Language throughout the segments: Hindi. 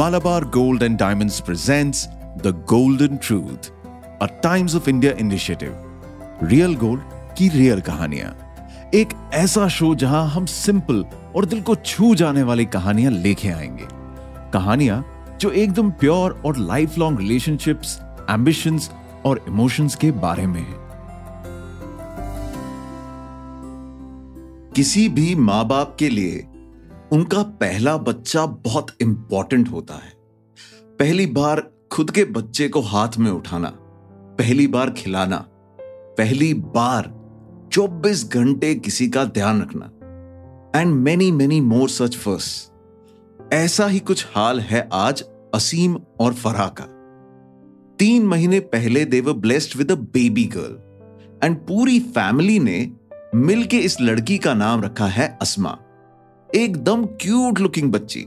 Malabar Gold and Diamonds presents The Golden Truth, a Times of India initiative. Real gold की रियल कहानियाँ। एक ऐसा शो जहाँ हम सिंपल और दिल को छू जाने वाली कहानियाँ लेके आएँगे। कहानियाँ जो एकदम प्योर और लाइफ लॉन्ग रिलेशनशिप्स एम्बिशंस और इमोशंस के बारे में है। किसी भी माँ बाप के लिए उनका पहला बच्चा बहुत इंपॉर्टेंट होता है। पहली बार खुद के बच्चे को हाथ में उठाना, पहली बार खिलाना, पहली बार 24 घंटे किसी का ध्यान रखना and many many more such first ऐसा ही कुछ हाल है आज असीम और फराह का। तीन महीने पहले they were blessed with a baby girl and पूरी फैमिली ने मिलके इस लड़की का नाम रखा है अस्मा। एकदम क्यूट लुकिंग बच्ची,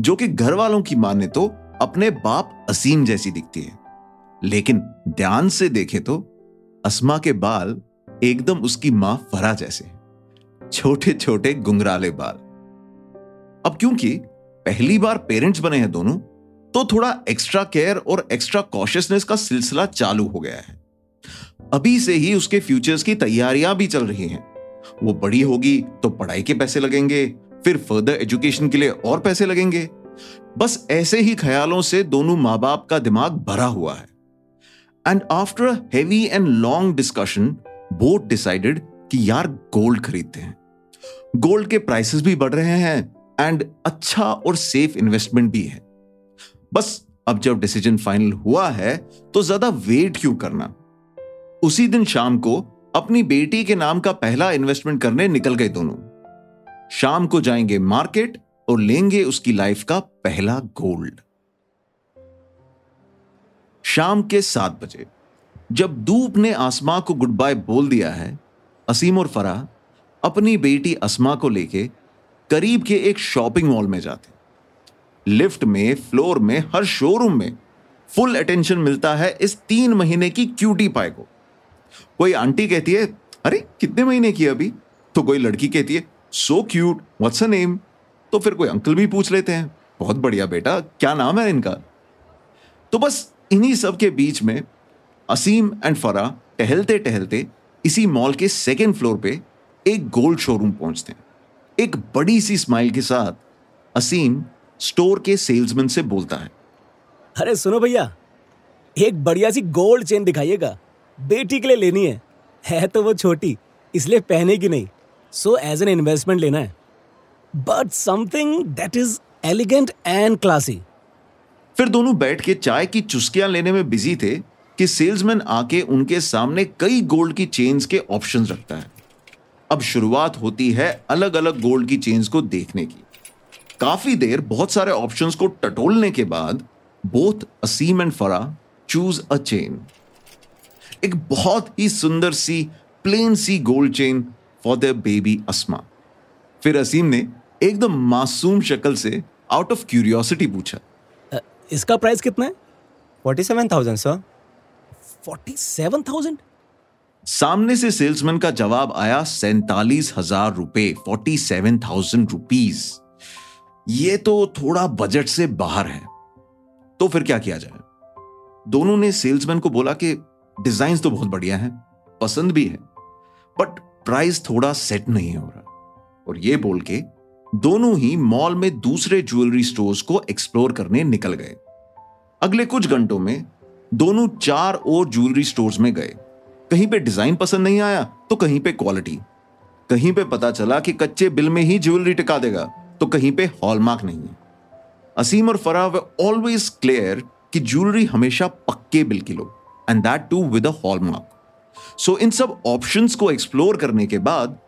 जो कि घर वालों की माने तो अपने बाप असीम जैसी दिखती है। लेकिन ध्यान से देखे तो अस्मा के बाल एकदम उसकी माँ फरा जैसे छोटे छोटे गुंगराले बाल। अब क्योंकि पहली बार पेरेंट्स बने हैं दोनों तो थोड़ा एक्स्ट्रा केयर और एक्स्ट्रा कॉशियसनेस का सिलसिला चालू हो गया है। अभी से ही उसके फ्यूचर्स की तैयारियाँ भी चल रही हैं। वो बड़ी होगी तो पढ़ाई के पैसे लगेंगे, फिर फर्दर एजुकेशन के लिए और पैसे लगेंगे। बस ऐसे ही ख्यालों से दोनों माँ बाप का दिमाग भरा हुआ है। And after heavy and long discussion both decided कि यार गोल्ड खरीदते हैं। गोल्ड के प्राइसेस भी बढ़ रहे हैं एंड अच्छा और सेफ़ इन्वेस्टमेंट भी है। बस अब जब डिसीज़न फाइनल हुआ है तो ज़्यादा वेट क्यों करना? उसी दिन शाम को अपनी बेटी के नाम का पहला इन्वेस्टमेंट करने निकल गए दोनों। शाम को जाएँगे मार्केट और लेंगे उसकी लाइफ का पहला गोल्ड शाम के सात बजे, जब धूप ने आसमा को गुड बाय बोल दिया है, असीम और फरा अपनी बेटी अस्मा को लेके करीब के एक शॉपिंग मॉल में जाते लिफ्ट में फ्लोर में, हर शोरूम में फुल अटेंशन मिलता है इस तीन महीने की क्यूटी पाए को। कोई आंटी कहती है, अरे, कितने महीने की अभी? तो कोई लड़की कहती है so cute what's a name तो फिर कोई अंकल भी पूछ लेते हैं, बहुत बढ़िया बेटा, क्या नाम है इनका? तो बस इन्हीं सब के बीच में असीम एंड फरा टहलते टहलते इसी मॉल के सेकेंड फ्लोर पे एक गोल्ड शोरूम पहुँचते हैं। एक बड़ी सी स्माइल के साथ असीम स्टोर के सेल्समैन से बोलता है, अरे सुनो भैया, एक बढ़िया सी गोल्ड चेन दिखाइएगा। बेटी के लिए लेनी है। है तो वो छोटी, इसलिए पहने की नहीं। सो एज एन इन्वेस्टमेंट लेना है। But something that is elegant and classy फिर दोनों बैठ के चाय की चुस्कियाँ लेने में बिज़ी थे कि सेल्समैन आके उनके सामने कई गोल्ड की चेन्स के ऑप्शंस रखता है। अब शुरुआत होती है अलग अलग गोल्ड की चेन्स को देखने की। काफ़ी देर बहुत सारे ऑप्शंस को टटोलने के बाद both Aseem and Farah choose a chain एक बहुत ही सुंदर सी plain C gold chain for the baby Asma फिर असीम ने एकदम मासूम शक्ल से आउट ऑफ़ क्यूरियोसिटी पूछा। इसका प्राइस कितना है? Forty seven thousand sir forty seven thousand सामने से सेल्समैन का जवाब आया सैतालीस हज़ार रुपए फोर्टी सेवन थाउज़ेंड रुपीज़ ये तो थोड़ा बजट से बाहर है। तो फिर क्या किया जाए? दोनों ने सेल्समैन को बोला कि डिज़ाइन तो बहुत बढ़िया है, पसंद भी है बट प्राइस थोड़ा सेट नहीं हो रहा। और ये बोल के दोनों ही मॉल में दूसरे ज्वेलरी स्टोर्स को एक्सप्लोर करने निकल गए। अगले कुछ घंटों में दोनों चार और ज्वेलरी स्टोर्स में गए। कहीं पे डिज़ाइन पसंद नहीं आया तो कहीं पे क्वालिटी कहीं पे पता चला कि कच्चे बिल में ही ज्वेलरी टिका देगा तो कहीं पे हॉलमार्क नहीं है। असीम और फराह ऑलवेज क्लियर कि ज्वेलरी हमेशा पक्के बिल की लो and that too with a hallmark so इन सब ऑप्शंस को एक्सप्लोर करने के बाद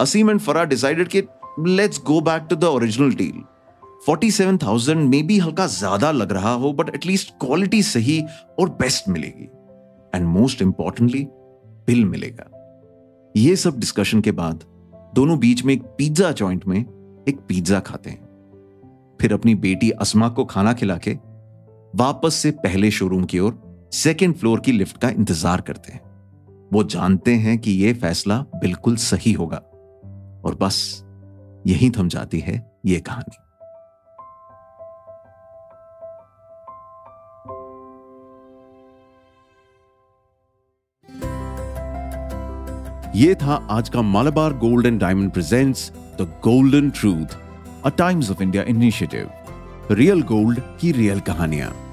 असीम एंड फरा डिसाइडेड कि let's go back to the original deal 47,000 maybe हल्का ज़्यादा लग रहा हो बट एटलीस्ट क्वालिटी सही और बेस्ट मिलेगी एंड मोस्ट इंपॉर्टेंटली बिल मिलेगा ये सब डिस्कशन के बाद दोनों बीच में एक पिज्जा जॉइंट में एक पिज्जा खाते हैं फिर अपनी बेटी अस्मा को खाना खिला के वापस से पहले शोरूम की ओर सेकेंड फ्लोर की लिफ्ट का इंतज़ार करते हैं। वो जानते हैं कि यह फैसला बिल्कुल सही होगा। और बस, यही थम जाती है ये कहानी। ये था आज का Malabar gold and diamond presents the golden truth a Times of India initiative real gold की रियल कहानियाँ।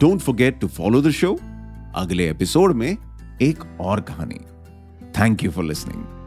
Don't forget to follow the show अगले एपिसोड में एक और कहानी. Thank you for listening